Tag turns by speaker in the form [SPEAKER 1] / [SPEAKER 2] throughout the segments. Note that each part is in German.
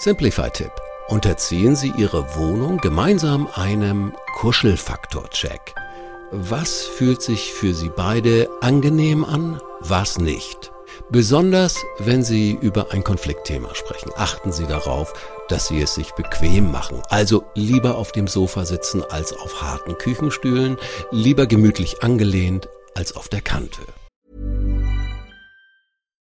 [SPEAKER 1] Simplify-Tipp. Unterziehen Sie Ihre Wohnung gemeinsam einem Kuschelfaktor-Check. Was fühlt sich für Sie beide angenehm an, was nicht? Besonders wenn Sie über ein Konfliktthema sprechen, achten Sie darauf, dass Sie es sich bequem machen. Also lieber auf dem Sofa sitzen als auf harten Küchenstühlen, lieber gemütlich angelehnt als auf der Kante.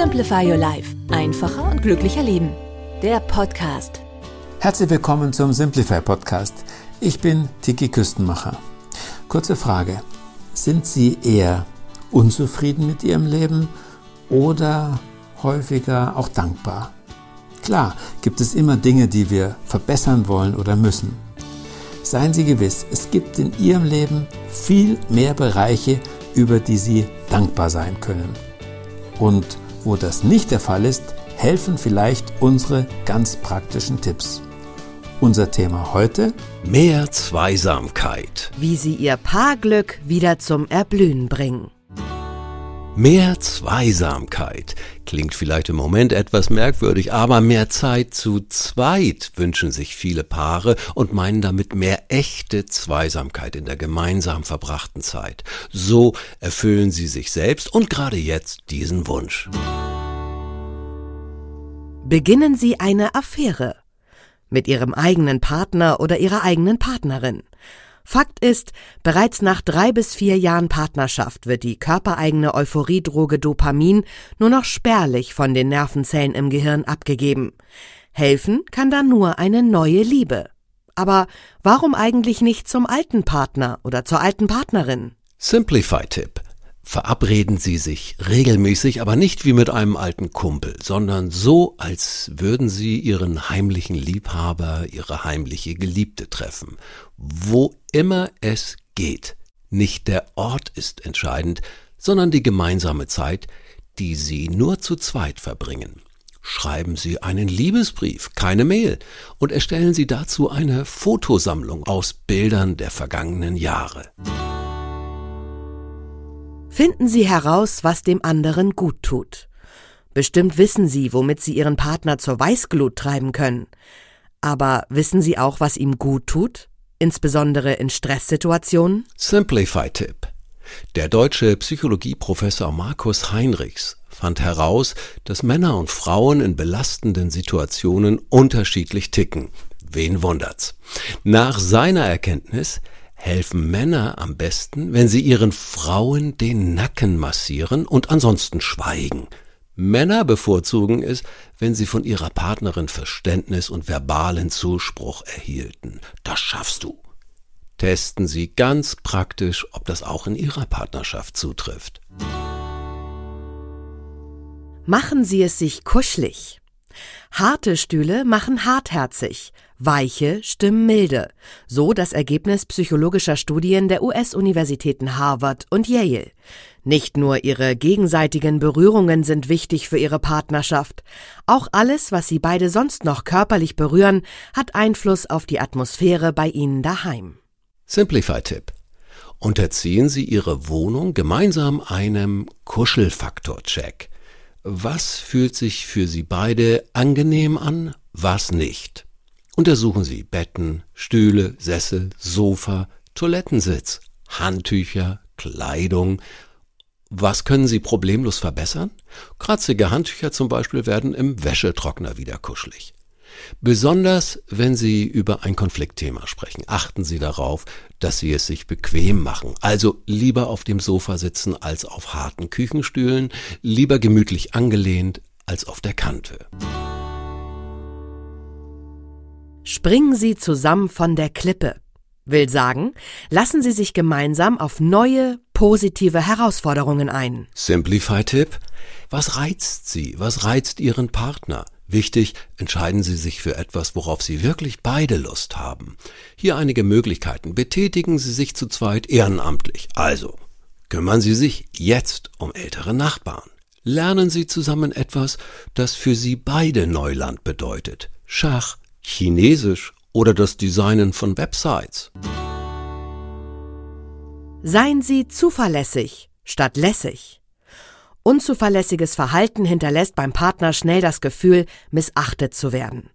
[SPEAKER 2] Simplify Your Life. Einfacher und glücklicher Leben. Der Podcast.
[SPEAKER 3] Herzlich willkommen zum Simplify Podcast. Ich bin Tiki Küstenmacher. Kurze Frage. Sind Sie eher unzufrieden mit Ihrem Leben oder häufiger auch dankbar? Klar, gibt es immer Dinge, die wir verbessern wollen oder müssen. Seien Sie gewiss, es gibt in Ihrem Leben viel mehr Bereiche, über die Sie dankbar sein können. Und wo das nicht der Fall ist, helfen vielleicht unsere ganz praktischen Tipps. Unser Thema heute?
[SPEAKER 1] Mehr Zweisamkeit.
[SPEAKER 2] Wie Sie Ihr Paarglück wieder zum Erblühen bringen.
[SPEAKER 1] Mehr Zweisamkeit. Klingt vielleicht im Moment etwas merkwürdig, aber mehr Zeit zu zweit wünschen sich viele Paare und meinen damit mehr echte Zweisamkeit in der gemeinsam verbrachten Zeit. So erfüllen sie sich selbst und gerade jetzt diesen Wunsch.
[SPEAKER 2] Beginnen Sie eine Affäre mit Ihrem eigenen Partner oder Ihrer eigenen Partnerin. Fakt ist, bereits nach drei bis vier Jahren Partnerschaft wird die körpereigene Euphoriedroge Dopamin nur noch spärlich von den Nervenzellen im Gehirn abgegeben. Helfen kann da nur eine neue Liebe. Aber warum eigentlich nicht zum alten Partner oder zur alten Partnerin?
[SPEAKER 1] Simplify-Tipp. Verabreden Sie sich regelmäßig, aber nicht wie mit einem alten Kumpel, sondern so, als würden Sie Ihren heimlichen Liebhaber, Ihre heimliche Geliebte treffen. Wo immer es geht. Nicht der Ort ist entscheidend, sondern die gemeinsame Zeit, die Sie nur zu zweit verbringen. Schreiben Sie einen Liebesbrief, keine Mail, und erstellen Sie dazu eine Fotosammlung aus Bildern der vergangenen Jahre.
[SPEAKER 2] Finden Sie heraus, was dem anderen gut tut. Bestimmt wissen Sie, womit Sie Ihren Partner zur Weißglut treiben können. Aber wissen Sie auch, was ihm gut tut? Insbesondere in Stresssituationen?
[SPEAKER 1] Simplify-Tipp. Der deutsche Psychologieprofessor Markus Heinrichs fand heraus, dass Männer und Frauen in belastenden Situationen unterschiedlich ticken. Wen wundert's? Nach seiner Erkenntnis helfen Männer am besten, wenn sie ihren Frauen den Nacken massieren und ansonsten schweigen. Männer bevorzugen es, wenn sie von ihrer Partnerin Verständnis und verbalen Zuspruch erhielten. Das schaffst du. Testen Sie ganz praktisch, ob das auch in Ihrer Partnerschaft zutrifft.
[SPEAKER 2] Machen Sie es sich kuschelig. Harte Stühle machen hartherzig, weiche stimmen milde, so das Ergebnis psychologischer Studien der US-Universitäten Harvard und Yale. Nicht nur ihre gegenseitigen Berührungen sind wichtig für ihre Partnerschaft, auch alles, was sie beide sonst noch körperlich berühren, hat Einfluss auf die Atmosphäre bei ihnen daheim.
[SPEAKER 1] Simplify-Tipp. Unterziehen Sie Ihre Wohnung gemeinsam einem Kuschelfaktor-Check. Was fühlt sich für Sie beide angenehm an, was nicht? Untersuchen Sie Betten, Stühle, Sessel, Sofa, Toilettensitz, Handtücher, Kleidung. Was können Sie problemlos verbessern? Kratzige Handtücher zum Beispiel werden im Wäschetrockner wieder kuschelig. Besonders wenn Sie über ein Konfliktthema sprechen, achten Sie darauf, dass Sie es sich bequem machen. Also lieber auf dem Sofa sitzen als auf harten Küchenstühlen, lieber gemütlich angelehnt als auf der Kante.
[SPEAKER 2] Springen Sie zusammen von der Klippe. Will sagen, lassen Sie sich gemeinsam auf neue, positive Herausforderungen ein.
[SPEAKER 1] Simplify-Tipp. Was reizt Sie? Was reizt Ihren Partner? Wichtig, entscheiden Sie sich für etwas, worauf Sie wirklich beide Lust haben. Hier einige Möglichkeiten. Betätigen Sie sich zu zweit ehrenamtlich. Also, kümmern Sie sich jetzt um ältere Nachbarn. Lernen Sie zusammen etwas, das für Sie beide Neuland bedeutet. Schach, Chinesisch oder das Designen von Websites.
[SPEAKER 2] Seien Sie zuverlässig statt lässig. Unzuverlässiges Verhalten hinterlässt beim Partner schnell das Gefühl, missachtet zu werden.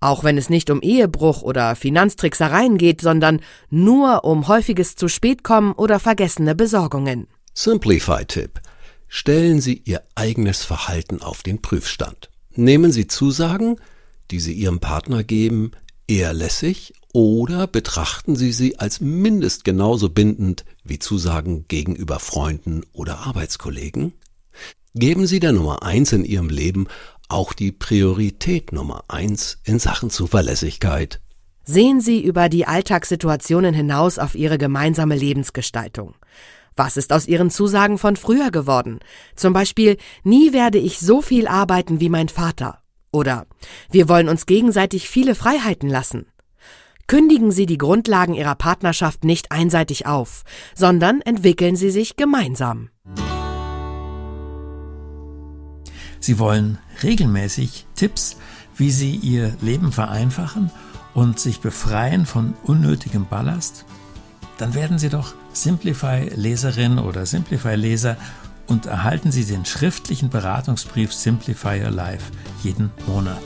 [SPEAKER 2] Auch wenn es nicht um Ehebruch oder Finanztricksereien geht, sondern nur um häufiges zu spät kommen oder vergessene Besorgungen.
[SPEAKER 1] Simplify-Tipp. Stellen Sie Ihr eigenes Verhalten auf den Prüfstand. Nehmen Sie Zusagen, die Sie Ihrem Partner geben, eher lässig oder betrachten Sie sie als mindest genauso bindend wie Zusagen gegenüber Freunden oder Arbeitskollegen? Geben Sie der Nummer eins in Ihrem Leben auch die Priorität Nummer eins in Sachen Zuverlässigkeit.
[SPEAKER 2] Sehen Sie über die Alltagssituationen hinaus auf Ihre gemeinsame Lebensgestaltung. Was ist aus Ihren Zusagen von früher geworden? Zum Beispiel, nie werde ich so viel arbeiten wie mein Vater. Oder wir wollen uns gegenseitig viele Freiheiten lassen. Kündigen Sie die Grundlagen Ihrer Partnerschaft nicht einseitig auf, sondern entwickeln Sie sich gemeinsam.
[SPEAKER 3] Sie wollen regelmäßig Tipps, wie Sie Ihr Leben vereinfachen und sich befreien von unnötigem Ballast? Dann werden Sie doch Simplify Leserin oder Simplify Leser und erhalten Sie den schriftlichen Beratungsbrief Simplify Your Life jeden Monat.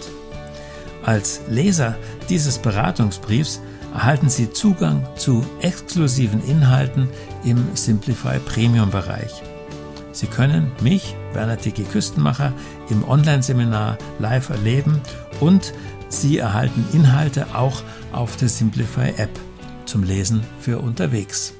[SPEAKER 3] Als Leser dieses Beratungsbriefs erhalten Sie Zugang zu exklusiven Inhalten im Simplify Premium Bereich. Sie können mich, Werner Tiki Küstenmacher, im Online-Seminar live erleben und Sie erhalten Inhalte auch auf der Simplify App zum Lesen für unterwegs.